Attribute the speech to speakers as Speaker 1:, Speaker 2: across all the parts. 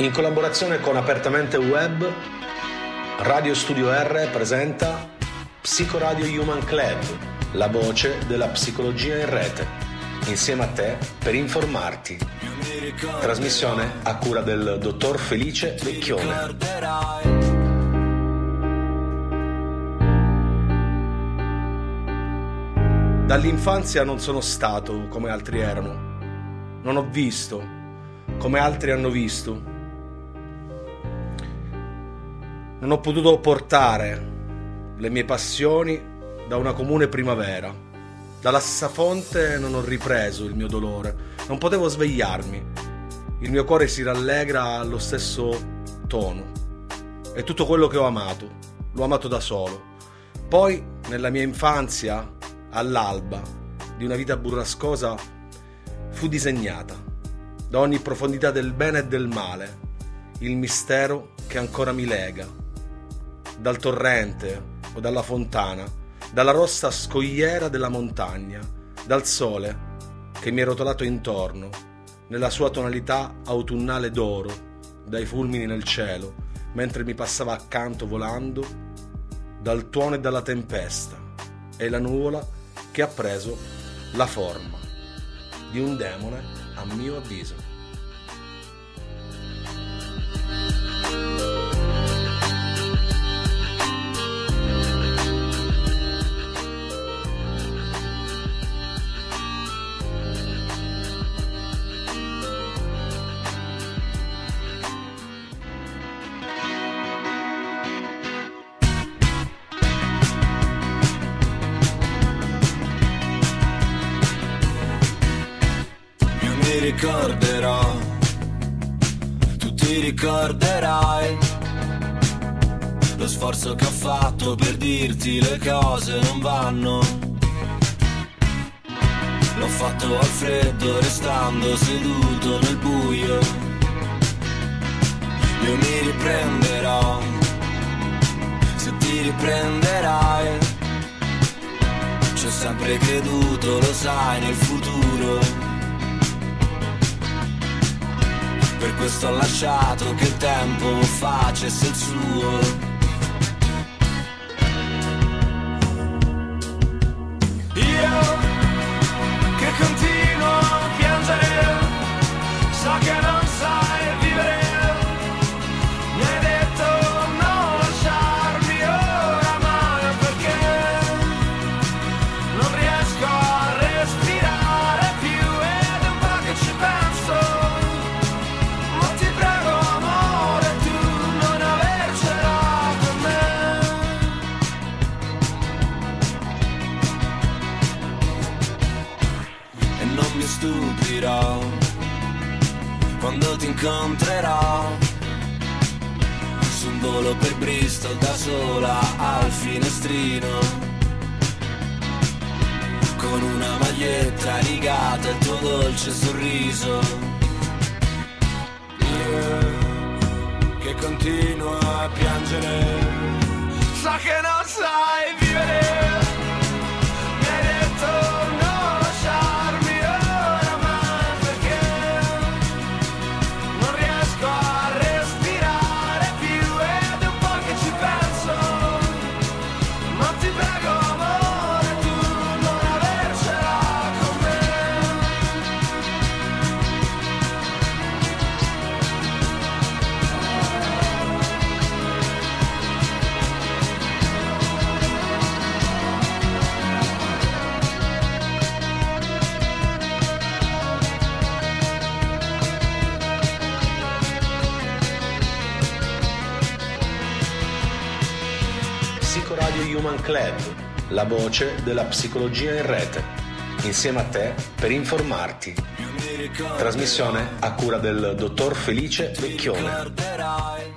Speaker 1: In collaborazione con Apertamente Web, Radio Studio R presenta Psicoradio Human Club, la voce della psicologia in rete, insieme a te per informarti. Trasmissione a cura del dottor Felice Vecchione. Dall'infanzia non sono stato come altri erano. Non ho visto come altri hanno visto non ho potuto portare le mie passioni da una comune primavera. Dalla stessa fonte non ho ripreso il mio dolore, non potevo svegliarmi. Il mio cuore si rallegra allo stesso tono. E tutto quello che ho amato, l'ho amato da solo. Poi, nella mia infanzia, all'alba di una vita burrascosa, fu disegnata da ogni profondità del bene e del male il mistero che ancora mi lega dal torrente o dalla fontana, dalla rossa scogliera della montagna, dal sole che mi è rotolato intorno, nella sua tonalità autunnale d'oro, dai fulmini nel cielo, mentre mi passava accanto volando, dal tuono e dalla tempesta, e la nuvola che ha preso la forma di un demone a mio avviso.
Speaker 2: Fatto per dirti le cose non vanno. L'ho fatto al freddo restando seduto nel buio. Io mi riprenderò, se ti riprenderai. Ci ho sempre creduto, lo sai, nel futuro. Per questo ho lasciato che il tempo facesse il suo.
Speaker 1: Jesus. La voce della psicologia in rete, insieme a te per informarti. Trasmissione a cura del dottor Felice Vecchione.
Speaker 2: Ricorderai.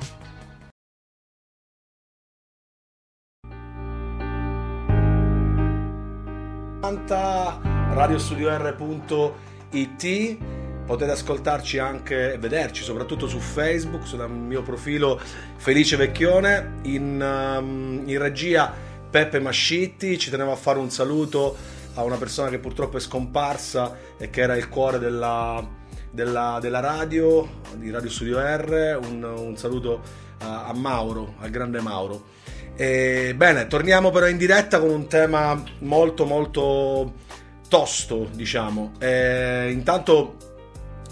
Speaker 1: radiostudior.it potete ascoltarci anche e vederci soprattutto su Facebook sul mio profilo Felice Vecchione in, um, in regia Peppe Mascitti ci tenevo a fare un saluto a una persona che purtroppo è scomparsa e che era il cuore della, della, della radio, di Radio Studio R, un, un saluto a, a Mauro, al grande Mauro. E, bene, torniamo però in diretta con un tema molto molto tosto, diciamo. E, intanto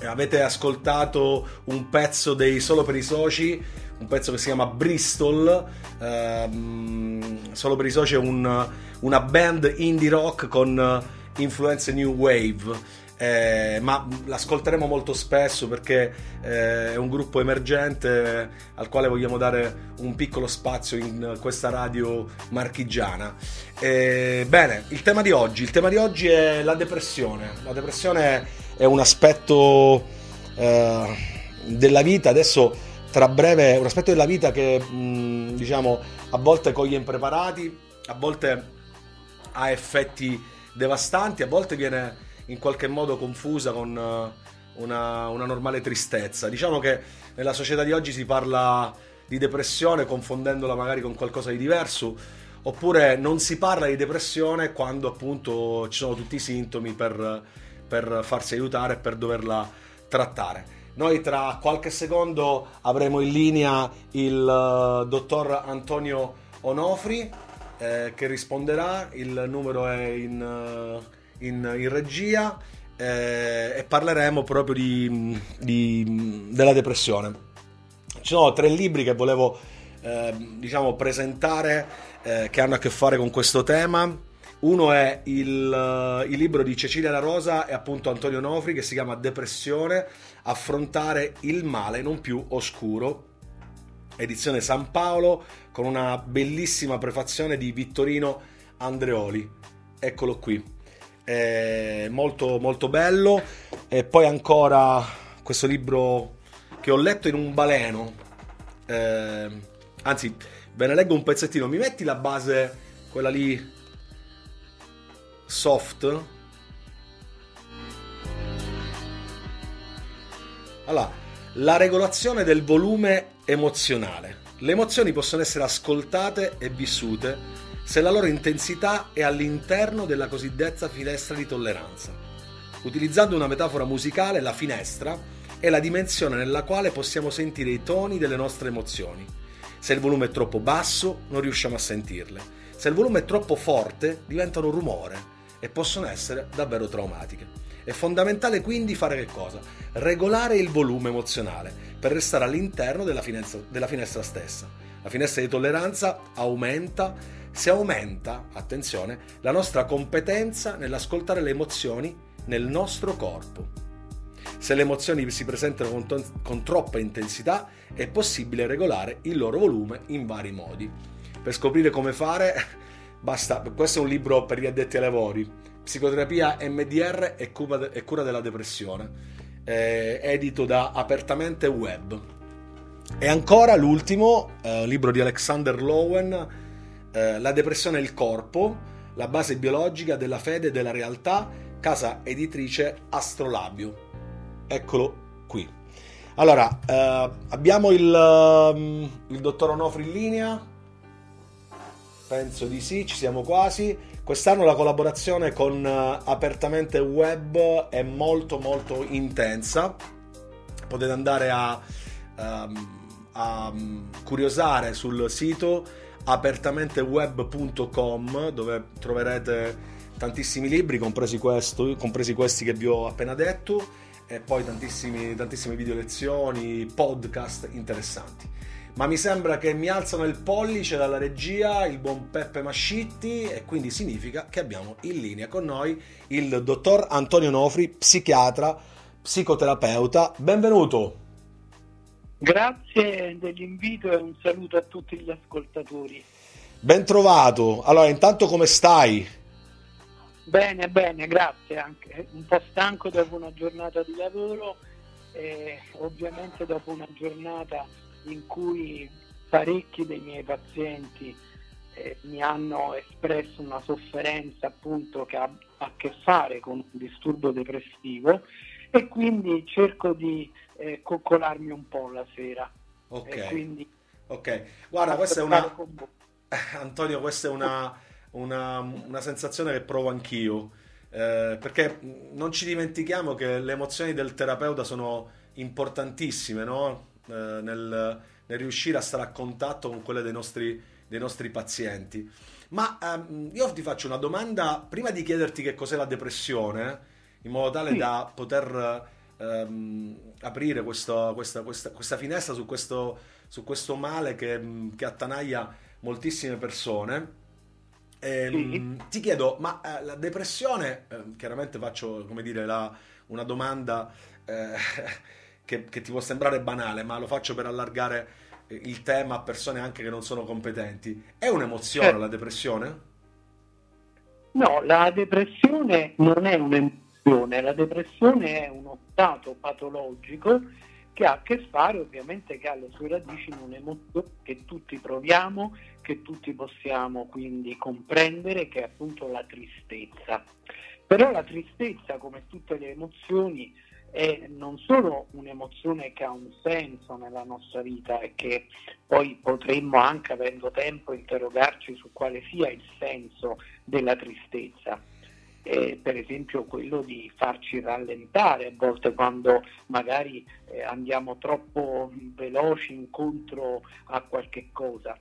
Speaker 1: avete ascoltato un pezzo dei Solo per i Soci, un pezzo che si chiama Bristol. Ehm, Solo per i Soci è un- una band indie rock con influenze new wave. Eh, ma l'ascolteremo molto spesso perché eh, è un gruppo emergente al quale vogliamo dare un piccolo spazio in questa radio marchigiana. Eh, bene, il tema di oggi, il tema di oggi è la depressione. La depressione è un aspetto eh, della vita, adesso tra breve, un aspetto della vita che mh, diciamo a volte coglie impreparati, a volte ha effetti devastanti, a volte viene in qualche modo confusa con eh, una, una normale tristezza. Diciamo che nella società di oggi si parla di depressione confondendola magari con qualcosa di diverso, oppure non si parla di depressione quando appunto ci sono tutti i sintomi per, per farsi aiutare e per doverla trattare. Noi tra qualche secondo avremo in linea il eh, dottor Antonio Onofri eh, che risponderà, il numero è in, eh, in- in regia eh, e parleremo proprio di- di- della depressione. Ci sono tre libri che volevo eh, diciamo presentare eh, che hanno a che fare con questo tema. Uno è il, eh, il libro di Cecilia La Rosa e appunto Antonio Nofri che si chiama Depressione, affrontare il male non più oscuro, edizione San Paolo con una bellissima prefazione di Vittorino Andreoli. Eccolo qui. È molto molto bello e poi ancora questo libro che ho letto in un baleno. Eh, anzi, ve ne leggo un pezzettino. Mi metti la base, quella lì soft? Allora, la regolazione del volume emozionale. Le emozioni possono essere ascoltate e vissute se la loro intensità è all'interno della cosiddetta finestra di tolleranza. Utilizzando una metafora musicale, la finestra è la dimensione nella quale possiamo sentire i toni delle nostre emozioni. Se il volume è troppo basso, non riusciamo a sentirle. Se il volume è troppo forte, diventano rumore e possono essere davvero traumatiche. È fondamentale quindi fare che cosa? Regolare il volume emozionale per restare all'interno della finestra, della finestra stessa. La finestra di tolleranza aumenta se aumenta, attenzione, la nostra competenza nell'ascoltare le emozioni nel nostro corpo. Se le emozioni si presentano con, to- con troppa intensità, è possibile regolare il loro volume in vari modi. Per scoprire come fare, basta. Questo è un libro per gli addetti ai lavori. Psicoterapia MDR e cura, de- cura della depressione. eh, edito da Apertamente Web. E ancora l'ultimo, eh, libro di Alexander Lowen, eh, La depressione e il corpo, la base biologica della fede e della realtà, casa editrice Astrolabio. Eccolo qui. Allora, eh, abbiamo il, ehm, il dottor Onofri in linea. Penso di sì, ci siamo quasi. Quest'anno la collaborazione con eh, Apertamente Web è molto molto intensa. Potete andare a, ehm, a mm, curiosare sul sito apertamenteweb.com dove troverete tantissimi libri, compresi, questo, compresi questi che vi ho appena detto, e poi tantissime video lezioni, podcast interessanti. Ma mi sembra che mi alzano il pollice dalla regia il buon Peppe Mascitti e quindi significa che abbiamo in linea con noi il dottor Antonio Nofri, psichiatra, psicoterapeuta. Benvenuto!
Speaker 3: Grazie dell'invito e un saluto a tutti gli ascoltatori.
Speaker 1: Ben trovato. Allora, intanto come stai?
Speaker 3: Bene, bene, grazie anche. Un po' stanco dopo una giornata di lavoro e ovviamente dopo una giornata in cui parecchi dei miei pazienti eh, mi hanno espresso una sofferenza appunto che ha a che fare con un disturbo depressivo e quindi cerco di eh, coccolarmi un po' la sera.
Speaker 1: Ok.
Speaker 3: Quindi
Speaker 1: Ok. Guarda, questa è una. Antonio, questa è una, una- una sensazione che provo anch'io. eh, perché non ci dimentichiamo che le emozioni del terapeuta sono importantissime, no? Eh, nel, nel riuscire a stare a contatto con quelle dei nostri, dei nostri pazienti. Ma ehm, io ti faccio una domanda prima di chiederti che cos'è la depressione, in modo tale
Speaker 3: Sì.
Speaker 1: da poter ehm, aprire questo- questa, questa- questa finestra su questo, su questo male che, che attanaglia moltissime persone. Ehm, Ti chiedo, ma eh, la depressione, eh, chiaramente faccio come dire la- una domanda eh, che, che ti può sembrare banale, ma lo faccio per allargare eh, il tema a persone anche che non sono competenti. È un'emozione
Speaker 3: Certo.
Speaker 1: la depressione?
Speaker 3: No, la depressione non è un'emozione, la depressione è uno stato patologico che ha a che fare ovviamente che ha le sue radici in un'emozione che tutti proviamo, che tutti possiamo quindi comprendere, che è appunto la tristezza. Però la tristezza, come tutte le emozioni, è non solo un'emozione che ha un senso nella nostra vita e che poi potremmo anche avendo tempo interrogarci su quale sia il senso della tristezza. Eh, per esempio quello di farci rallentare a volte quando magari eh, andiamo troppo veloci incontro a qualche cosa.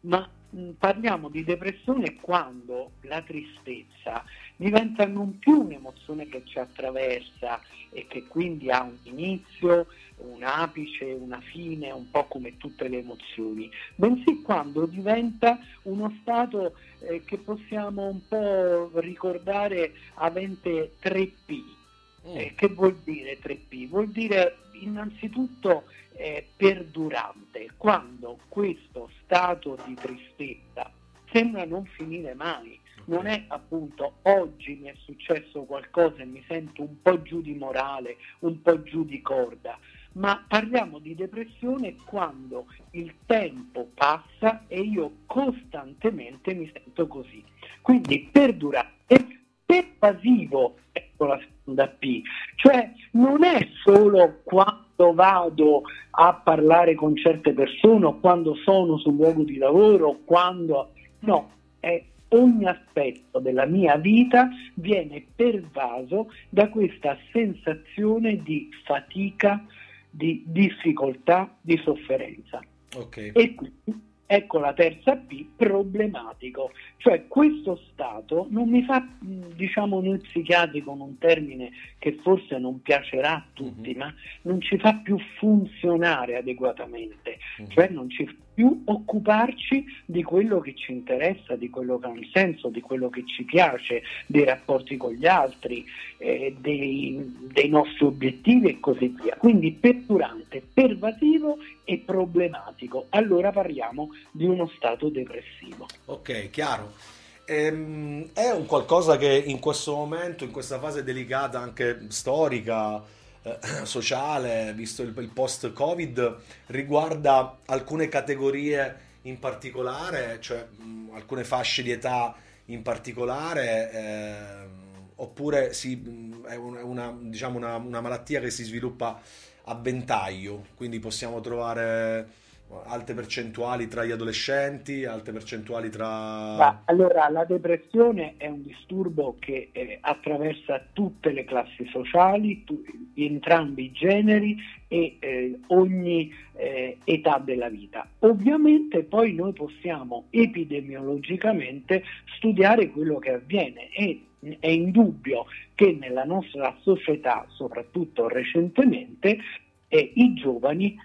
Speaker 3: Ma parliamo di depressione quando la tristezza diventa non più un'emozione che ci attraversa e che quindi ha un inizio, un apice, una fine, un po' come tutte le emozioni, bensì quando diventa uno stato eh, che possiamo un po' ricordare avente 3P.
Speaker 1: Mm.
Speaker 3: Eh, che vuol dire 3P? Vuol dire innanzitutto eh, perdurante, quando questo stato di tristezza sembra non finire mai. Non è appunto oggi mi è successo qualcosa e mi sento un po' giù di morale, un po' giù di corda, ma parliamo di depressione quando il tempo passa e io costantemente mi sento così. Quindi perdurante, pervasivo, ecco la seconda P, cioè non è solo quando vado a parlare con certe persone o quando sono sul luogo di lavoro, quando no, è ogni aspetto della mia vita viene pervaso da questa sensazione di fatica, di difficoltà, di sofferenza.
Speaker 1: Ok.
Speaker 3: E quindi ecco la terza P, problematico, cioè questo stato non mi fa, diciamo noi psichiatri con un termine che forse non piacerà a tutti,
Speaker 1: Mhm.
Speaker 3: ma non ci fa più funzionare adeguatamente,
Speaker 1: Mhm.
Speaker 3: cioè non ci fa più occuparci di quello che ci interessa, di quello che ha un senso, di quello che ci piace, dei rapporti con gli altri, eh, dei, dei nostri obiettivi e così via. Quindi perdurante, pervasivo e problematico. Allora parliamo di uno stato depressivo.
Speaker 1: Ok, chiaro. Ehm, è un qualcosa che in questo momento, in questa fase delicata anche storica, eh, sociale, visto il, il post-Covid, riguarda alcune categorie in particolare, cioè mh, alcune fasce di età in particolare, ehm, oppure si- è una- diciamo una, una malattia che si sviluppa a ventaglio, quindi possiamo trovare alte percentuali tra gli adolescenti, alte percentuali tra...
Speaker 3: Ma allora la depressione è un disturbo che eh, attraversa tutte le classi sociali, tu- entrambi i generi e eh, ogni eh, età della vita. Ovviamente poi noi possiamo epidemiologicamente studiare quello che avviene e è indubbio che nella nostra società, soprattutto recentemente, eh, i giovani,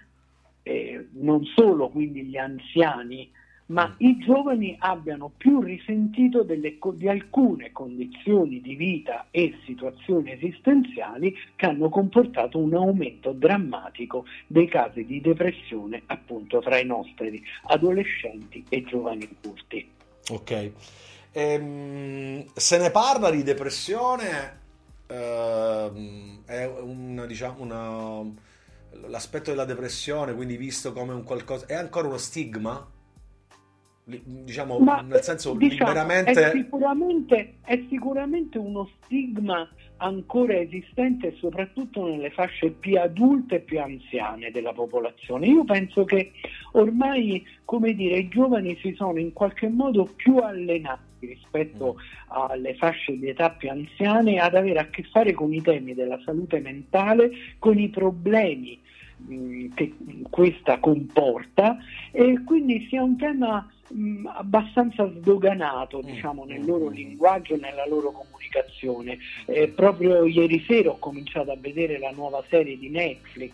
Speaker 3: eh, non solo quindi gli anziani, ma
Speaker 1: Mm.
Speaker 3: i giovani abbiano più risentito delle di alcune condizioni di vita e situazioni esistenziali che hanno comportato un aumento drammatico dei casi di depressione appunto tra i nostri adolescenti e giovani adulti.
Speaker 1: Ok. Ehm, se ne parla di depressione, ehm, è un, diciamo, una, l'aspetto della depressione, quindi visto come un qualcosa, è ancora uno stigma? diciamo,
Speaker 3: Ma,
Speaker 1: nel senso
Speaker 3: diciamo,
Speaker 1: liberamente...
Speaker 3: È sicuramente, è sicuramente uno stigma ancora esistente soprattutto nelle fasce più adulte e più anziane della popolazione. Io penso che ormai, come dire, i giovani si sono in qualche modo più allenati rispetto alle fasce di età più anziane ad avere a che fare con i temi della salute mentale, con i problemi mh, che questa comporta e quindi sia un tema mh, abbastanza sdoganato diciamo, nel loro linguaggio nella loro comunicazione. Eh, proprio ieri sera ho cominciato a vedere la nuova serie di Netflix,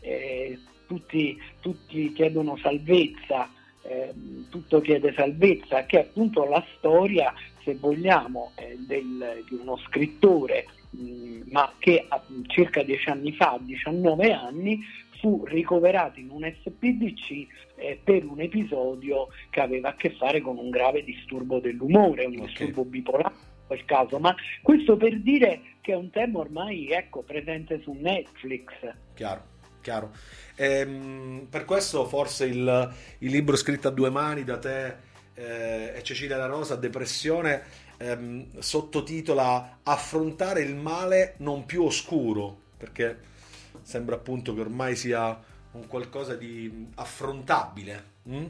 Speaker 3: eh, tutti, tutti chiedono salvezza, eh, tutto chiede salvezza, che è appunto la storia, se vogliamo, eh, del- di uno scrittore, mh, ma che a- circa dieci anni fa, a 19 anni, fu ricoverato in un SPDC eh, per un episodio che aveva a che fare con un grave disturbo dell'umore, un
Speaker 1: Ok.
Speaker 3: disturbo bipolare in quel caso, ma questo per dire che è un tema ormai ecco, presente su Netflix.
Speaker 1: Chiaro, chiaro. Ehm, per questo forse il, il libro scritto a due mani da te eh, e Cecilia La Rosa, Depressione, ehm, sottotitola Affrontare il male non più oscuro, perché sembra appunto che ormai sia un qualcosa di affrontabile. mm?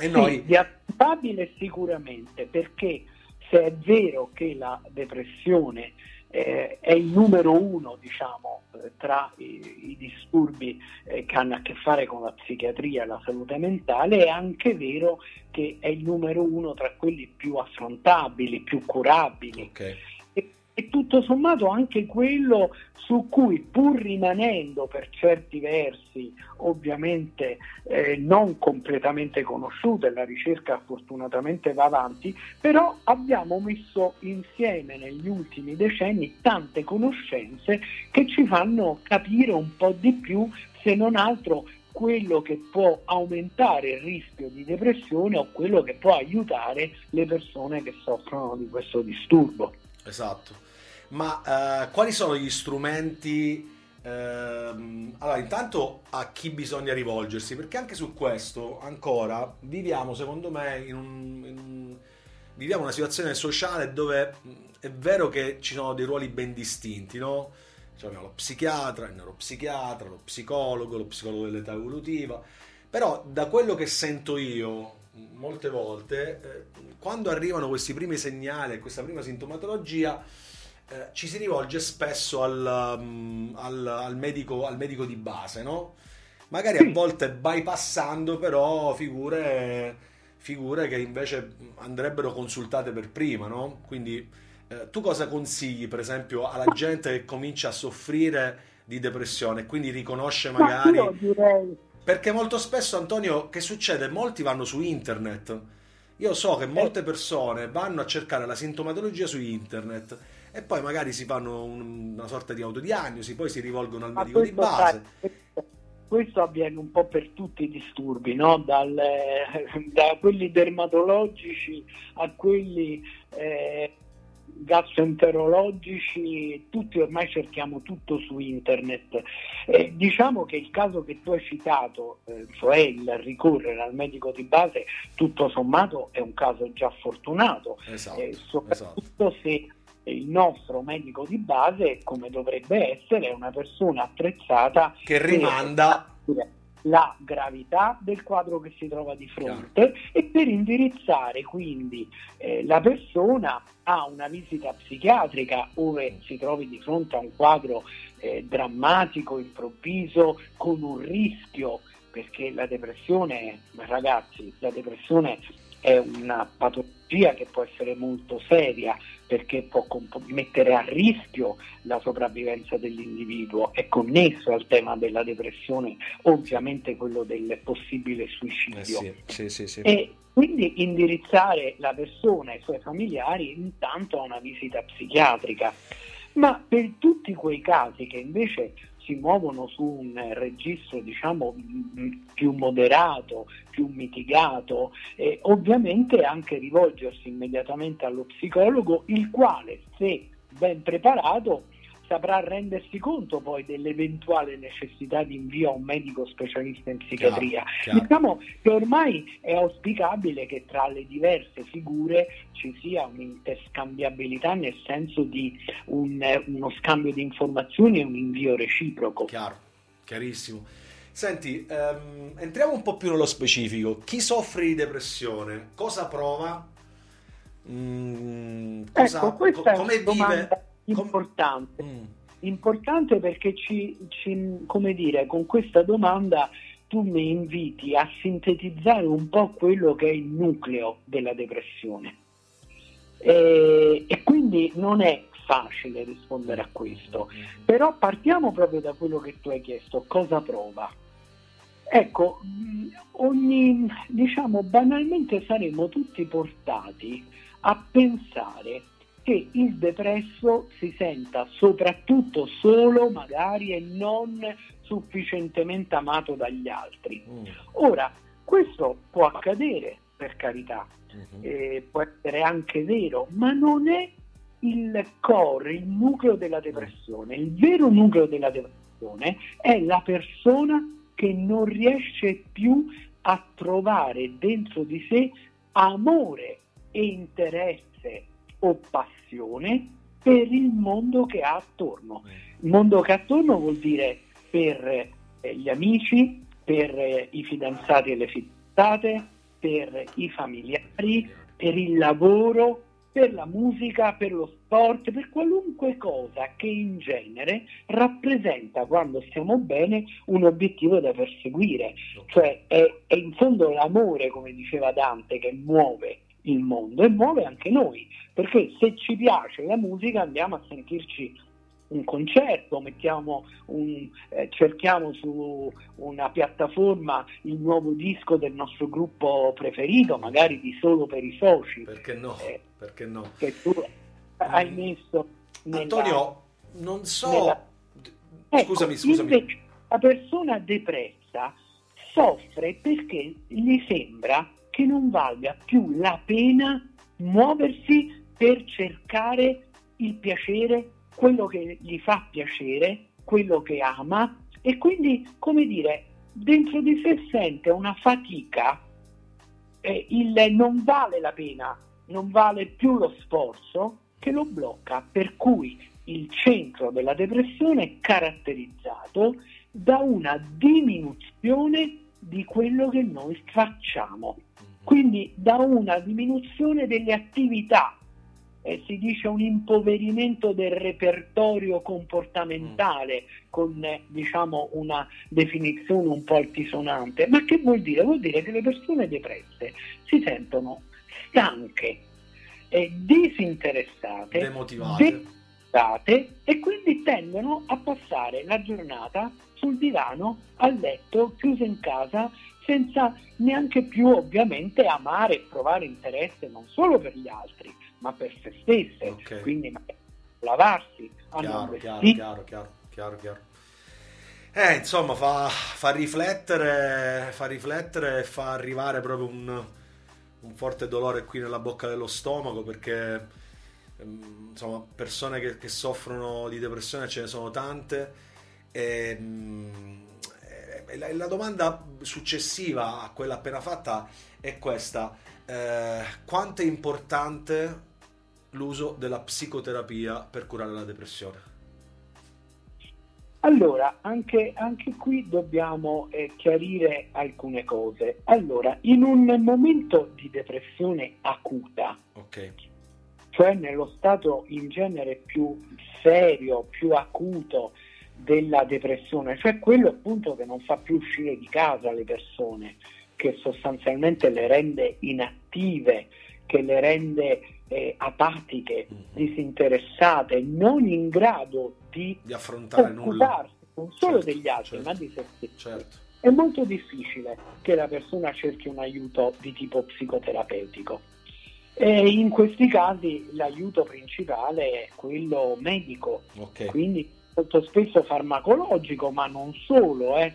Speaker 1: E noi...
Speaker 3: Sì, di affrontabile sicuramente, perché se è vero che la depressione eh, è il numero uno, diciamo, eh, tra i, i disturbi eh, che hanno a che fare con la psichiatria e la salute mentale, è anche vero che è il numero uno tra quelli più affrontabili, più curabili
Speaker 1: Ok.
Speaker 3: E, tutto sommato anche quello su cui pur rimanendo per certi versi ovviamente eh, non completamente conosciuto e la ricerca fortunatamente va avanti, però abbiamo messo insieme negli ultimi decenni tante conoscenze che ci fanno capire un po' di più, se non altro quello che può aumentare il rischio di depressione o quello che può aiutare le persone che soffrono di questo disturbo.
Speaker 1: Esatto. Ma eh, quali sono gli strumenti? ehm, allora, intanto a chi bisogna rivolgersi? Perché anche su questo ancora viviamo, secondo me, in un, in viviamo una situazione sociale dove è vero che ci sono dei ruoli ben distinti, no? Cioè, abbiamo lo psichiatra, il neuropsichiatra, lo psicologo, lo psicologo dell'età evolutiva. Però da quello che sento io molte volte, eh, quando arrivano questi primi segnali, questa prima sintomatologia, eh, ci si rivolge spesso al, mm, al- al medico, al medico di base, no? Magari
Speaker 3: Sì.
Speaker 1: a volte bypassando però figure, figure che invece andrebbero consultate per prima, no? Quindi eh, tu cosa consigli, per esempio, alla gente che comincia a soffrire di depressione e quindi riconosce
Speaker 3: Ma
Speaker 1: magari...
Speaker 3: io direi
Speaker 1: Perché molto spesso, Antonio, che succede? Molti vanno su internet. Io so che molte persone vanno a cercare la sintomatologia su internet e poi magari si fanno un- una sorta di autodiagnosi, poi si rivolgono al
Speaker 3: Ma
Speaker 1: medico di base.
Speaker 3: sai, questo- avviene un po' per tutti i disturbi, no? Dal, da quelli dermatologici a quelli eh, gastroenterologici, tutti ormai cerchiamo tutto su internet. Eh, diciamo che il caso che tu hai citato, eh, cioè il ricorrere al medico di base, tutto sommato è un caso già fortunato,
Speaker 1: Esatto,
Speaker 3: eh,
Speaker 1: esatto.
Speaker 3: soprattutto se il nostro medico di base, come dovrebbe essere, è una persona attrezzata
Speaker 1: Che rimanda...
Speaker 3: la gravità del quadro che si trova di fronte e per indirizzare quindi eh, la persona a una visita psichiatrica ove si trovi di fronte a un quadro eh, drammatico, improvviso, con un rischio, perché la depressione, ragazzi, la depressione è una patologia che può essere molto seria perché può comp- mettere a rischio la sopravvivenza dell'individuo, è connesso al tema della depressione ovviamente quello del possibile
Speaker 1: Eh
Speaker 3: suicidio.
Speaker 1: sì, sì, sì, sì.
Speaker 3: E quindi indirizzare la persona e i suoi familiari intanto a una visita psichiatrica. Ma per tutti quei casi che invece si muovono su un registro diciamo più moderato, più mitigato, eh, ovviamente anche rivolgersi immediatamente allo psicologo, il quale, se ben preparato, saprà rendersi conto poi dell'eventuale necessità di invio a un medico specialista in psichiatria.
Speaker 1: Chiaro, chiaro.
Speaker 3: Diciamo che ormai è auspicabile che tra le diverse figure ci sia un'interscambiabilità nel senso di un- uno scambio di informazioni e un invio reciproco.
Speaker 1: Chiaro, chiarissimo. Senti, ehm, entriamo un po' più nello specifico. Chi soffre di depressione? Cosa prova? Mm, cosa-
Speaker 3: Ecco,
Speaker 1: co- come
Speaker 3: una domanda
Speaker 1: vive? Com-
Speaker 3: importante.
Speaker 1: Mm,
Speaker 3: Importante perché ci, ci- come dire, con questa domanda tu mi inviti a sintetizzare un po' quello che è il nucleo della depressione. E, e quindi non è facile rispondere a questo. Però partiamo proprio da quello che tu hai chiesto, cosa prova? Ecco, ogni, diciamo, banalmente saremo tutti portati a pensare che il depresso si senta soprattutto solo magari e non sufficientemente amato dagli altri.
Speaker 1: mm,
Speaker 3: Ora, questo può accadere, per carità,
Speaker 1: mhm.
Speaker 3: eh, può essere anche vero, ma non è il core, il nucleo della depressione. Il vero nucleo della depressione è la persona che non riesce più a trovare dentro di sé amore e interesse o passione per il mondo che ha attorno. Il mondo che ha attorno vuol dire per eh, gli amici, per eh, i fidanzati e le fidanzate, per i familiari, per il lavoro, per la musica, per lo sport, per qualunque cosa che in genere rappresenta, quando stiamo bene, un obiettivo da perseguire. Cioè è, è in fondo l'amore, come diceva Dante, che muove il mondo e muove anche noi, perché se ci piace la musica andiamo a sentirci un concerto, mettiamo un- eh, cerchiamo su una piattaforma il nuovo disco del nostro gruppo preferito, magari di solo per i soci,
Speaker 1: Perché no?
Speaker 3: Eh,
Speaker 1: Perché no?
Speaker 3: che tu hai messo nella-
Speaker 1: Antonio, non so.
Speaker 3: nella- Ecco,
Speaker 1: Scusami, scusami.
Speaker 3: la persona depressa soffre perché gli sembra che non valga più la pena muoversi per cercare il piacere, quello che gli fa piacere, quello che ama e quindi, come dire, dentro di sé sente una fatica, eh, il non vale la pena, non vale più lo sforzo che lo blocca, per cui il centro della depressione è caratterizzato da una diminuzione di quello che noi facciamo, quindi da una diminuzione delle attività, eh, si dice un impoverimento del repertorio comportamentale con eh, diciamo una definizione un po' altisonante, ma che vuol dire? Vuol dire che le persone depresse si sentono stanche, eh, disinteressate,
Speaker 1: Demotivate.
Speaker 3: demotivate e quindi tendono a passare la giornata sul divano, a letto, chiuse in casa, senza neanche più ovviamente amare e provare interesse non solo per gli altri, ma per se stesse.
Speaker 1: Ok.
Speaker 3: Quindi lavarsi, a non
Speaker 1: Chiaro, chiaro, chiaro, chiaro, chiaro, chiaro. Eh, insomma, fa, fa riflettere, fa riflettere e fa arrivare proprio un, un forte dolore qui nella bocca dello stomaco perché ehm, insomma, persone che, che soffrono di depressione ce ne sono tante e, mm, e la, la domanda successiva a quella appena fatta è questa. Eh, quanto è importante l'uso della psicoterapia per curare la depressione?
Speaker 3: Allora, anche, anche qui dobbiamo eh, chiarire alcune cose. Allora, in un momento di depressione acuta,
Speaker 1: Ok,
Speaker 3: cioè nello stato in genere più serio, più acuto della depressione, cioè quello appunto che non fa più uscire di casa le persone, che sostanzialmente le rende inattive, che le rende eh, apatiche,
Speaker 1: Mhm.
Speaker 3: disinteressate, non in grado di
Speaker 1: di affrontare nulla.
Speaker 3: non solo
Speaker 1: Certo,
Speaker 3: degli altri,
Speaker 1: certo.
Speaker 3: ma di se stessi.
Speaker 1: Certo,
Speaker 3: È molto difficile che la persona cerchi un aiuto di tipo psicoterapeutico. E in questi casi l'aiuto principale è quello medico,
Speaker 1: ok,
Speaker 3: quindi molto spesso farmacologico, ma non solo, eh,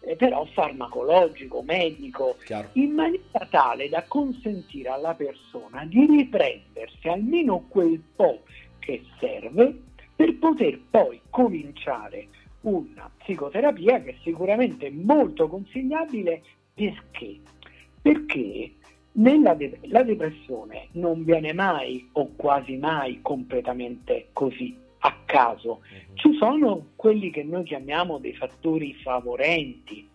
Speaker 3: eh, però farmacologico, medico,
Speaker 1: chiaro.
Speaker 3: in maniera tale da consentire alla persona di riprendersi almeno quel po' che serve per poter poi cominciare una psicoterapia che è sicuramente molto consigliabile perché? Perché nella de- la depressione non viene mai o quasi mai completamente così a caso. Ci sono quelli che noi chiamiamo dei fattori favorenti,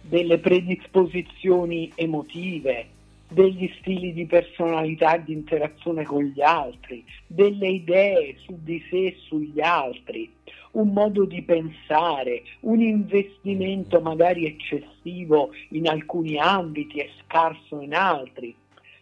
Speaker 3: delle predisposizioni emotive, degli stili di personalità e di interazione con gli altri, delle idee su di sé e sugli altri, un modo di pensare, un investimento magari eccessivo in alcuni ambiti e scarso in altri.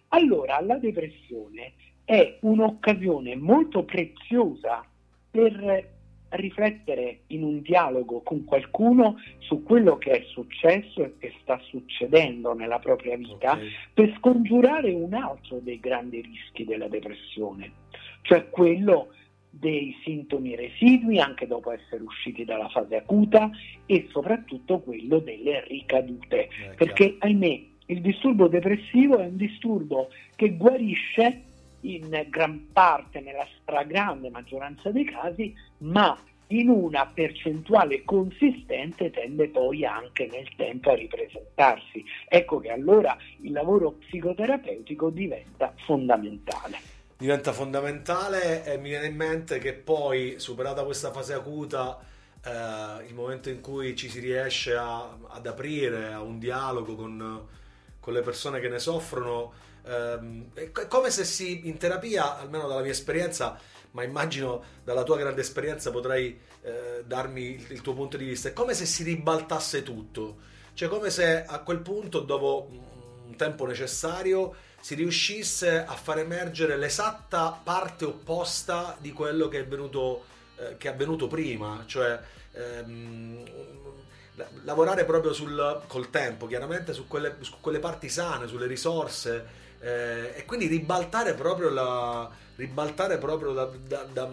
Speaker 3: Allora la depressione è un'occasione molto preziosa per riflettere in un dialogo con qualcuno su quello che è successo e che sta succedendo nella propria vita
Speaker 1: Ok.
Speaker 3: per scongiurare un altro dei grandi rischi della depressione, cioè quello dei sintomi residui anche dopo essere usciti dalla fase acuta e soprattutto quello delle ricadute,
Speaker 1: Eh,
Speaker 3: perché ahimè il disturbo depressivo è un disturbo che guarisce in gran parte, nella stragrande maggioranza dei casi, ma in una percentuale consistente tende poi anche nel tempo a ripresentarsi. Ecco che allora il lavoro psicoterapeutico diventa fondamentale.
Speaker 1: diventa fondamentale e mi viene in mente che poi, superata questa fase acuta, eh, il momento in cui ci si riesce a- ad aprire a un dialogo con, con le persone che ne soffrono, ehm, è co- è come se si, in terapia, almeno dalla mia esperienza, ma immagino dalla tua grande esperienza potrai eh, darmi il, il tuo punto di vista, è come se si ribaltasse tutto, cioè come se a quel punto, dopo un tempo necessario, si riuscisse a far emergere l'esatta parte opposta di quello che è venuto eh, che è avvenuto prima, cioè ehm, la- lavorare proprio sul, col tempo, chiaramente su quelle, su quelle parti sane, sulle risorse eh, e quindi ribaltare proprio, la, ribaltare proprio da, da- da-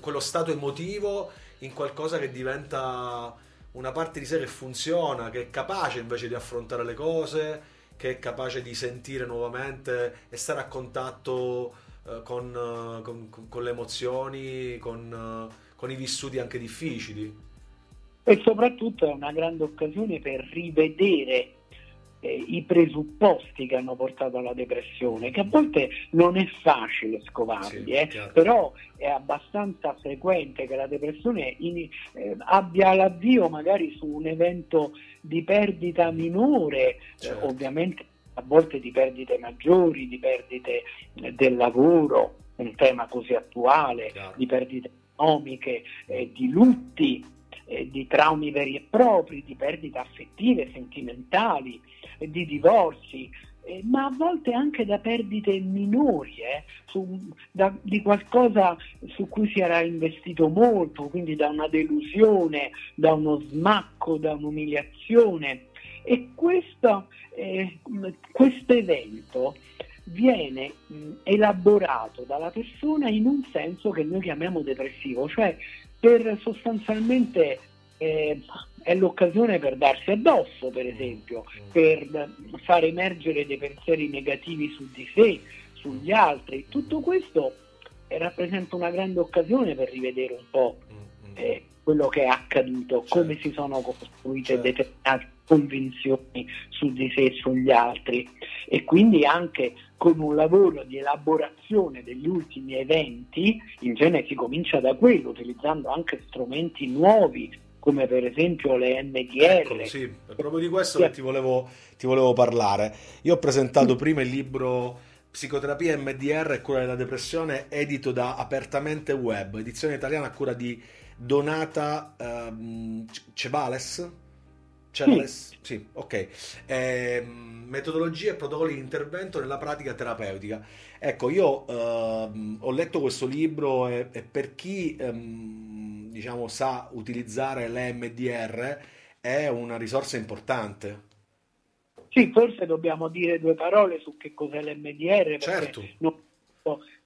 Speaker 1: quello stato emotivo in qualcosa che diventa una parte di sé che funziona, che è capace invece di affrontare le cose, che è capace di sentire nuovamente e stare a contatto eh, con, eh, con- con- le emozioni, con, eh, con i vissuti anche difficili.
Speaker 3: E soprattutto è una grande occasione per rivedere eh, i presupposti che hanno portato alla depressione, che a volte non è facile scovarli,
Speaker 1: Sì,
Speaker 3: eh, però è abbastanza frequente che la depressione in- eh, abbia l'avvio magari su un evento di perdita minore, eh,
Speaker 1: Certo.
Speaker 3: ovviamente a volte di perdite maggiori, di perdite eh, del lavoro, un tema così attuale,
Speaker 1: Chiaro.
Speaker 3: di perdite economiche, eh, di lutti, eh, di traumi veri e propri, di perdite affettive, sentimentali, eh, di divorzi, eh, ma a volte anche da perdite minori, eh, su- da- di qualcosa su cui si era investito molto, quindi da una delusione, da uno smacco, da un'umiliazione. E questo, eh, questo evento viene mh, elaborato dalla persona in un senso che noi chiamiamo depressivo, cioè per sostanzialmente eh, è l'occasione per darsi addosso, per esempio, per far emergere dei pensieri negativi su di sé, sugli altri. Tutto questo eh, rappresenta una grande occasione per rivedere un po'
Speaker 1: Mm, mm.
Speaker 3: eh, quello che è accaduto,
Speaker 1: Certo.
Speaker 3: come si sono costruite
Speaker 1: Certo.
Speaker 3: determinate convinzioni su di sé e sugli altri e quindi anche con un lavoro di elaborazione degli ultimi eventi, in genere si comincia da quello, utilizzando anche strumenti nuovi come per esempio le MDR.
Speaker 1: Eccolo, sì, è proprio di questo che ti volevo, ti volevo parlare. Io ho presentato prima il libro Psicoterapia MDR e cura della depressione, edito da Apertamente Web, edizione italiana a cura di Donata ehm, Cevales. Cevales? Sì, ok. Ehm, metodologie e protocolli di intervento nella pratica terapeutica. Ecco, io ehm, ho letto questo libro e, e per chi ehm, diciamo sa utilizzare l'EMDR è una risorsa importante.
Speaker 3: Sì, forse dobbiamo dire due parole su che cos'è l'MDR,
Speaker 1: Certo.
Speaker 3: non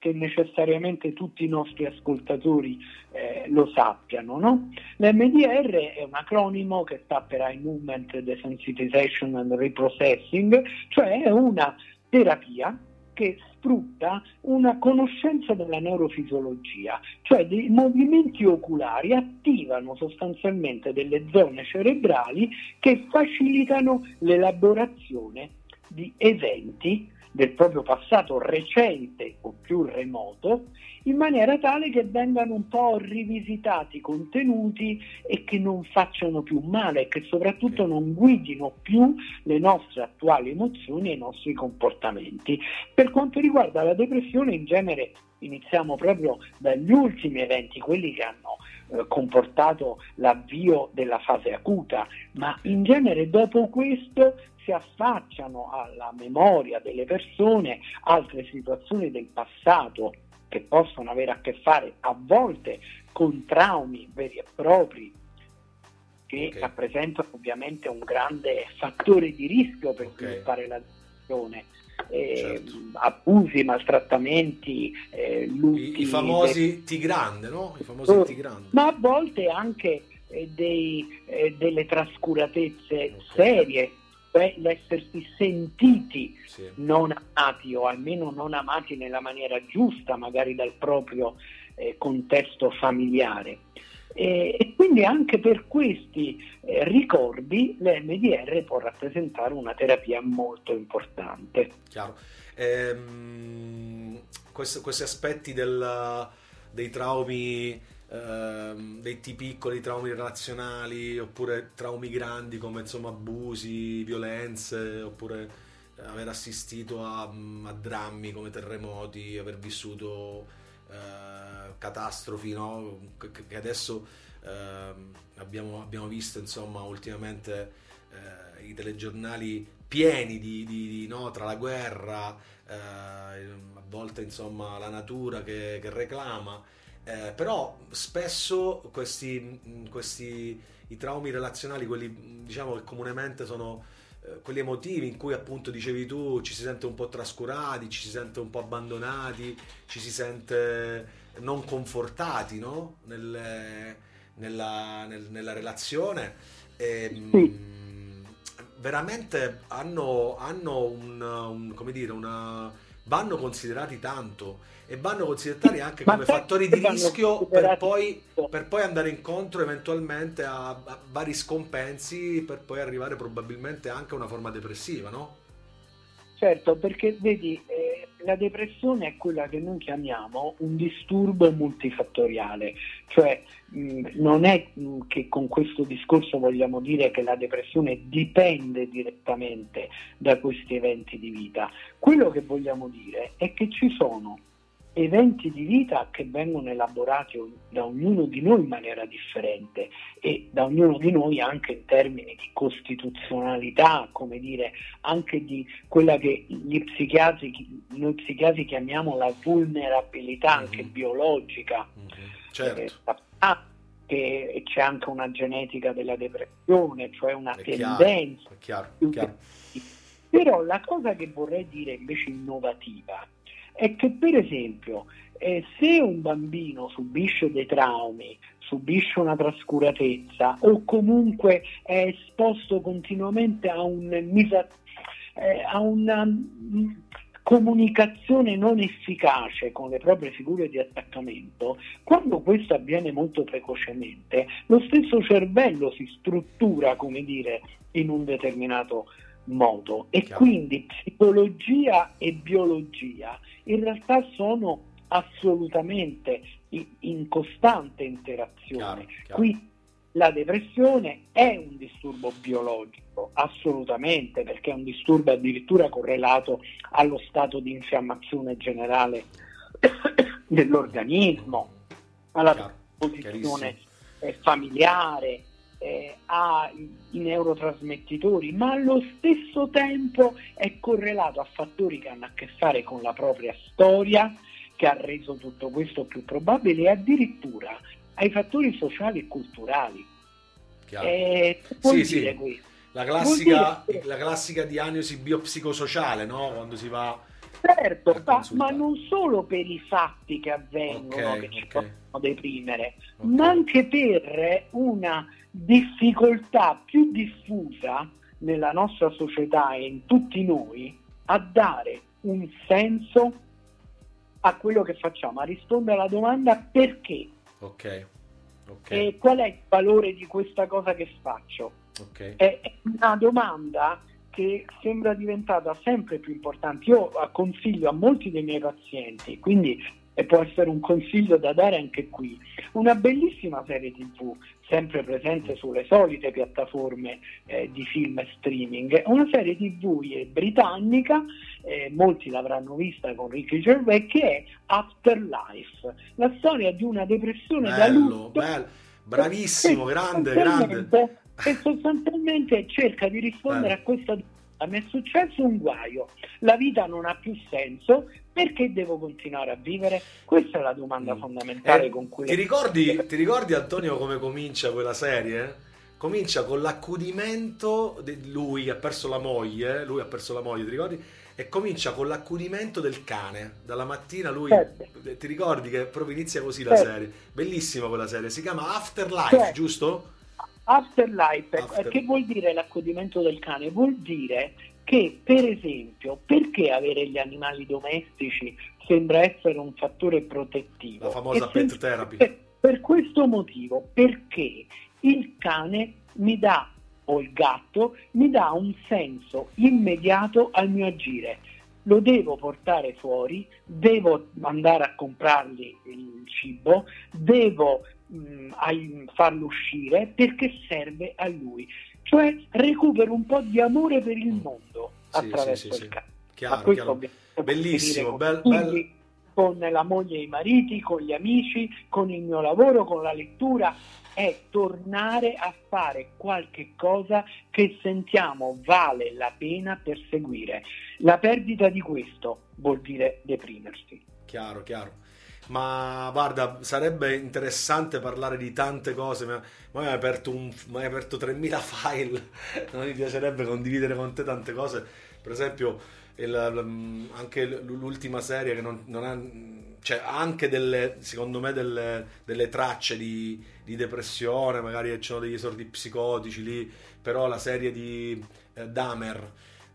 Speaker 3: che necessariamente tutti i nostri ascoltatori eh, lo sappiano. No? L'MDR è un acronimo che sta per Eye Movement Desensitization and Reprocessing, cioè è una terapia che sfrutta una conoscenza della neurofisiologia, cioè dei movimenti oculari attivano sostanzialmente delle zone cerebrali che facilitano l'elaborazione di eventi del proprio passato recente o più remoto, in maniera tale che vengano un po' rivisitati i contenuti e che non facciano più male e che soprattutto non guidino più le nostre attuali emozioni e i nostri comportamenti. Per quanto riguarda la depressione, in genere iniziamo proprio dagli ultimi eventi, quelli che hanno eh, comportato l'avvio della fase acuta, ma in genere dopo questo si affacciano alla memoria delle persone altre situazioni del passato che possono avere a che fare a volte con traumi veri e propri che
Speaker 1: Ok.
Speaker 3: rappresentano ovviamente un grande fattore di rischio per
Speaker 1: Ok.
Speaker 3: sviluppare la depressione. Eh,
Speaker 1: Certo.
Speaker 3: abusi, maltrattamenti, eh, lutti,
Speaker 1: I, i famosi T grande, no? I famosi T grande.
Speaker 3: ma a volte anche eh, dei, eh, delle trascuratezze
Speaker 1: Ok.
Speaker 3: serie, l'essersi sentiti
Speaker 1: Sì.
Speaker 3: non amati o almeno non amati nella maniera giusta, magari dal proprio eh, contesto familiare. E, e quindi anche per questi eh, ricordi l'MDR può rappresentare una terapia molto importante.
Speaker 1: Chiaro. Ehm, quest- questi aspetti del- dei traumi, ehm, dei T piccoli, traumi relazionali, oppure traumi grandi come insomma abusi, violenze, oppure eh, aver assistito a, a drammi come terremoti, aver vissuto eh, catastrofi, no? Che, adesso ehm, abbiamo, abbiamo visto insomma ultimamente eh, i telegiornali pieni di, di- di- no, tra la guerra, eh, a volte insomma la natura che, che reclama, eh, però spesso questi, mh, questi i traumi relazionali, quelli mh, diciamo che comunemente sono eh, quelli emotivi in cui appunto dicevi tu ci si sente un po' trascurati, ci si sente un po' abbandonati, ci si sente non confortati no? Nelle- nella, nel- nella relazione. E,
Speaker 3: Sì.
Speaker 1: mh, veramente hanno, hanno un, un- come dire, una, vanno considerati tanto e vanno considerati anche come fattori di rischio per poi, per poi andare incontro eventualmente a, a vari scompensi per poi arrivare probabilmente anche a una forma depressiva, no?
Speaker 3: Certo, perché vedi, eh, la depressione è quella che noi chiamiamo un disturbo multifattoriale, cioè mh, non è mh, che con questo discorso vogliamo dire che la depressione dipende direttamente da questi eventi di vita. Quello che vogliamo dire è che ci sono eventi di vita che vengono elaborati da ognuno di noi in maniera differente e da ognuno di noi anche in termini di costituzionalità, come dire, anche di quella che gli psichiatri, noi psichiatri chiamiamo la vulnerabilità anche
Speaker 1: Mhm.
Speaker 3: biologica.
Speaker 1: Certo,
Speaker 3: Eh, sappiamo che c'è anche una genetica della depressione, cioè una
Speaker 1: è chiaro,
Speaker 3: tendenza.
Speaker 1: è chiaro, è chiaro.
Speaker 3: Però la cosa che vorrei dire invece innovativa è che per esempio eh, se un bambino subisce dei traumi, subisce una trascuratezza o comunque è esposto continuamente a, un eh, a una mm, comunicazione non efficace con le proprie figure di attaccamento, quando questo avviene molto precocemente, lo stesso cervello si struttura, come dire, in un determinato modo e
Speaker 1: Chiaro.
Speaker 3: quindi psicologia e biologia in realtà sono assolutamente in costante interazione.
Speaker 1: Chiaro, chiaro.
Speaker 3: Qui la depressione è un disturbo biologico, assolutamente, perché è un disturbo addirittura correlato allo stato di infiammazione generale dell'organismo, alla posizione familiare, eh, ha i neurotrasmettitori, ma allo stesso tempo è correlato a fattori che hanno a che fare con la propria storia, che ha reso tutto questo più probabile, e addirittura ai fattori sociali e culturali.
Speaker 1: chiaro.
Speaker 3: Eh,
Speaker 1: Sì, sì.
Speaker 3: questo?
Speaker 1: La classica, la classica diagnosi biopsicosociale, no? Quando si va
Speaker 3: Certo, ma, ma non solo per i fatti che avvengono
Speaker 1: Ok,
Speaker 3: che ci
Speaker 1: ok.
Speaker 3: possono deprimere,
Speaker 1: Ok.
Speaker 3: ma anche per una difficoltà più diffusa nella nostra società e in tutti noi a dare un senso a quello che facciamo, a rispondere alla domanda perché
Speaker 1: Ok. Ok.
Speaker 3: e qual è il valore di questa cosa che faccio.
Speaker 1: ok.
Speaker 3: È è una domanda che sembra diventata sempre più importante. Io consiglio a molti dei miei pazienti, quindi e può essere un consiglio da dare anche qui, una bellissima serie tv sempre presente sulle solite piattaforme eh, di film e streaming, una serie tv eh, britannica, eh, molti l'avranno vista con Ricky Gervais, che è Afterlife, la storia di una depressione da
Speaker 1: Bello,
Speaker 3: lutto
Speaker 1: bello. Bravissimo, grande, grande.
Speaker 3: E sostanzialmente cerca di rispondere
Speaker 1: Eh.
Speaker 3: a questa domanda. Mi è successo un guaio, la vita non ha più senso, perché devo continuare a vivere? Questa è la domanda
Speaker 1: Mm.
Speaker 3: fondamentale
Speaker 1: Eh,
Speaker 3: con cui...
Speaker 1: ti, ricordi, ti ricordi Antonio come comincia quella serie? Comincia con l'accudimento di lui che ha perso la moglie, lui ha perso la moglie, ti ricordi? E comincia con l'accudimento del cane. Dalla mattina lui
Speaker 3: Certo.
Speaker 1: ti ricordi che proprio inizia così la
Speaker 3: Certo.
Speaker 1: serie. Bellissima quella serie, si chiama Afterlife,
Speaker 3: Certo.
Speaker 1: giusto?
Speaker 3: Afterlife, eh,
Speaker 1: After-
Speaker 3: che vuol dire l'accudimento del cane? Vuol dire che, per esempio, perché avere gli animali domestici sembra essere un fattore protettivo?
Speaker 1: La famosa
Speaker 3: E
Speaker 1: pet therapy.
Speaker 3: Per, per questo motivo, perché il cane mi dà, o il gatto, mi dà un senso immediato al mio agire. Lo devo portare fuori, devo andare a comprargli il cibo, devo mh, ai- farlo uscire perché serve a lui. Cioè recupero un po' di amore per il
Speaker 1: Mm.
Speaker 3: mondo
Speaker 1: Sì,
Speaker 3: attraverso
Speaker 1: sì,
Speaker 3: il cane.
Speaker 1: Chiaro, chiaro. Bellissimo, bel- bel-
Speaker 3: con la moglie e i mariti, con gli amici, con il mio lavoro, con la lettura, è tornare a fare qualche cosa che sentiamo vale la pena perseguire. La perdita di questo vuol dire deprimersi.
Speaker 1: Chiaro, chiaro. Ma guarda, sarebbe interessante parlare di tante cose. Ma ma hai aperto, un, hai aperto 3000 file. Non mi piacerebbe condividere con te tante cose. Per esempio, il- anche l'ultima serie che non, non ha. Cioè, anche delle, secondo me, delle, delle tracce di, di depressione. Magari ci sono degli esordi psicotici lì. Però la serie di eh, Dahmer.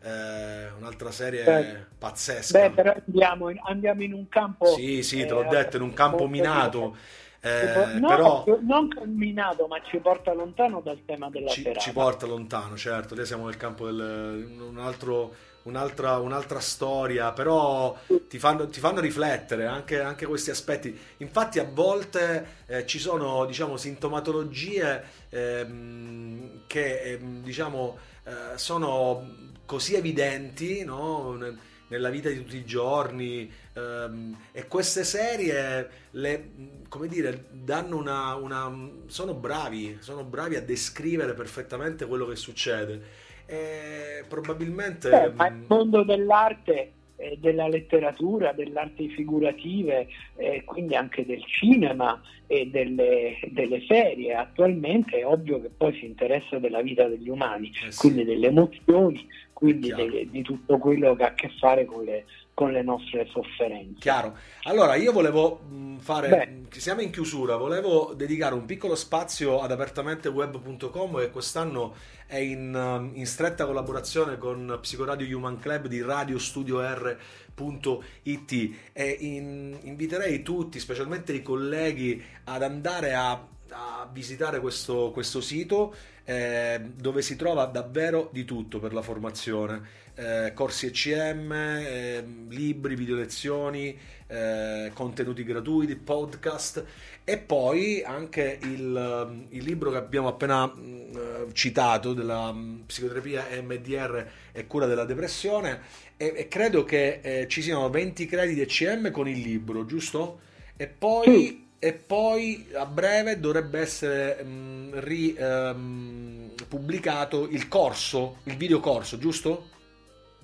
Speaker 1: Eh, un'altra serie
Speaker 3: Certo.
Speaker 1: pazzesca.
Speaker 3: Beh, però andiamo in, andiamo in un campo...
Speaker 1: Sì, sì, te l'ho
Speaker 3: eh,
Speaker 1: detto, in un campo minato. eh,
Speaker 3: no,
Speaker 1: però
Speaker 3: non minato, ma ci porta lontano dal tema della
Speaker 1: ci,
Speaker 3: serata.
Speaker 1: ci porta lontano, certo. Lì siamo nel campo del un altro, un'altra, un'altra storia, però ti fanno, ti fanno riflettere anche, anche questi aspetti. Infatti, a volte eh, ci sono, diciamo, sintomatologie ehm, che, ehm, diciamo, eh, sono così evidenti, no? Nel- Nella vita di tutti i giorni ehm, e queste serie le, come dire, danno una, una- sono bravi, sono bravi a descrivere perfettamente quello che succede e probabilmente
Speaker 3: Beh, ma il
Speaker 1: mh,
Speaker 3: mondo dell'arte, eh, della letteratura, delle arti figurative, eh, quindi anche del cinema e delle, delle serie, attualmente è ovvio che poi si interessa della vita degli umani,
Speaker 1: eh sì.
Speaker 3: quindi delle emozioni, quindi delle- di tutto quello che ha a che fare con le, con le nostre sofferenze.
Speaker 1: Chiaro. Allora, io volevo mh, fare,
Speaker 3: Beh.
Speaker 1: mh, siamo in chiusura, volevo dedicare un piccolo spazio ad apertamenteweb.com che quest'anno è in, um, in stretta collaborazione con Psicoradio Human Club di radiostudio.r.it e in- inviterei tutti, specialmente i colleghi, ad andare a, a visitare questo, questo sito eh, dove si trova davvero di tutto per la formazione. Eh, corsi ECM, eh, libri, video lezioni, eh, contenuti gratuiti, podcast e poi anche il, il libro che abbiamo appena mh, citato della mh, psicoterapia EMDR e cura della depressione e, e credo che eh, ci siano 20 crediti ECM con il libro, giusto? E poi,
Speaker 3: Sì.
Speaker 1: E poi a breve dovrebbe essere mh, ri- ehm, pubblicato il corso, il video corso, giusto?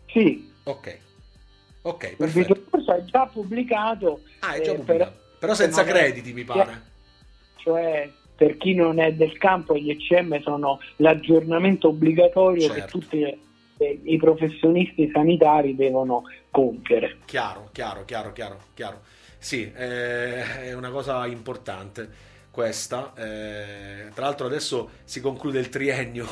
Speaker 3: Sì,
Speaker 1: Ok, ok,
Speaker 3: il
Speaker 1: perfetto.
Speaker 3: videocorso è già pubblicato,
Speaker 1: Ah, è già
Speaker 3: eh,
Speaker 1: pubblicato.
Speaker 3: però-
Speaker 1: Però senza crediti, mi pare.
Speaker 3: cioè per chi non è del campo gli ECM sono l'aggiornamento obbligatorio che
Speaker 1: Certo.
Speaker 3: tutti eh, i professionisti sanitari devono compiere.
Speaker 1: Chiaro, chiaro, chiaro, chiaro, chiaro. Sì, eh, è una cosa importante questa. eh, tra l'altro adesso si conclude il triennio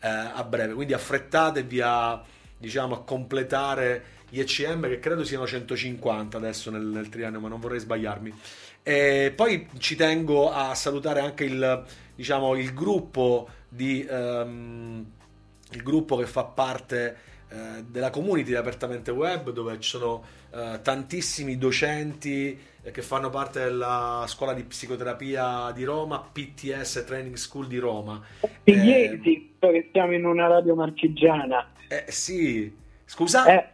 Speaker 1: eh, a breve, quindi affrettatevi a, diciamo, a completare gli ECM che credo siano 150 adesso nel, nel triennio, ma non vorrei sbagliarmi. E poi ci tengo a salutare anche il, diciamo, il gruppo di ehm, il gruppo che fa parte eh, della community di Apertamente Web, dove ci sono eh, tantissimi docenti eh, che fanno parte della scuola di psicoterapia di Roma, PTS Training School di Roma.
Speaker 3: Di
Speaker 1: Eh,
Speaker 3: che siamo in una radio marchigiana.
Speaker 1: eh, sì, scusa?
Speaker 3: Eh,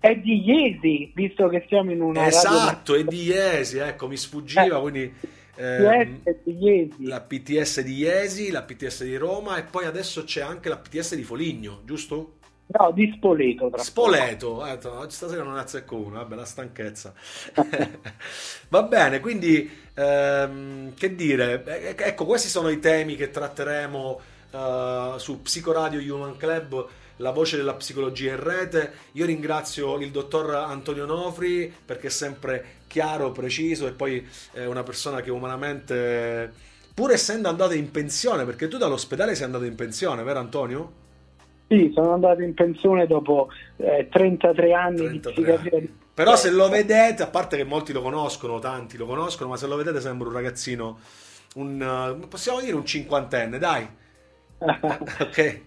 Speaker 3: è di Iesi, visto che siamo in una
Speaker 1: esatto, è
Speaker 3: radio
Speaker 1: di Iesi, ecco, mi sfuggiva,
Speaker 3: Eh,
Speaker 1: quindi ehm,
Speaker 3: è
Speaker 1: la PTS di Iesi, la PTS di Roma e poi adesso c'è anche la PTS di Foligno, giusto?
Speaker 3: No, di Spoleto.
Speaker 1: Spoleto, eh, stasera non azzecco uno, vabbè, la stanchezza. Va bene, quindi ehm, che dire, Eh, ecco, questi sono i temi che tratteremo eh, su Psicoradio Human Club, la voce della psicologia in rete. Io ringrazio il dottor Antonio Nofri perché è sempre chiaro, preciso e poi è una persona che umanamente, pur essendo andato in pensione, perché tu dall'ospedale sei andato in pensione, vero Antonio?
Speaker 3: Sì, sono andato in pensione dopo eh, 33 anni
Speaker 1: 33
Speaker 3: di
Speaker 1: anni. Però se lo vedete, a parte che molti lo conoscono, tanti lo conoscono, ma se lo vedete sembra un ragazzino, un, eh, possiamo dire un cinquantenne, dai. ok,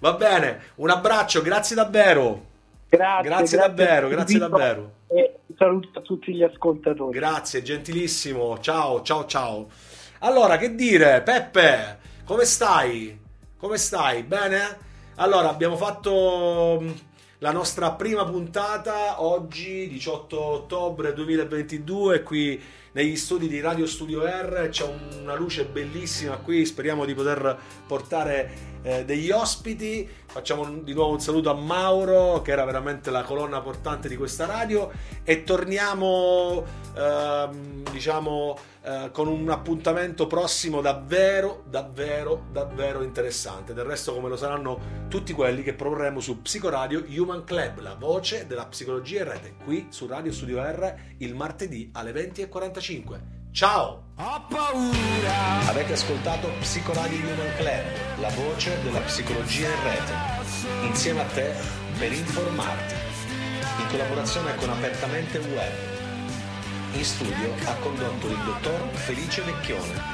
Speaker 1: va bene, un abbraccio, grazie davvero.
Speaker 3: grazie,
Speaker 1: Grazie davvero, grazie davvero.
Speaker 3: E saluto a tutti gli ascoltatori.
Speaker 1: Grazie, gentilissimo. Ciao, ciao, ciao. Allora, che dire, Peppe, come stai? Come stai? Bene? Allora, abbiamo fatto mh, la nostra prima puntata oggi, 18 ottobre 2022, qui negli studi di Radio Studio R. C'è una luce bellissima qui, speriamo di poter portare eh, degli ospiti. Facciamo di nuovo un saluto a Mauro, che era veramente la colonna portante di questa radio, e torniamo, ehm, diciamo, eh, con un appuntamento prossimo davvero, davvero, davvero interessante. Del resto, come lo saranno tutti quelli che proporremo su Psicoradio Human Club, la voce della psicologia in rete, qui su Radio Studio R, il martedì alle 20.45. Ciao!
Speaker 2: Ho paura.
Speaker 1: Avete ascoltato Psicoradio Human Club, la voce della psicologia in rete, insieme a te per informarti, in collaborazione con Apertamente Web. In studio ha condotto il dottor Felice Vecchione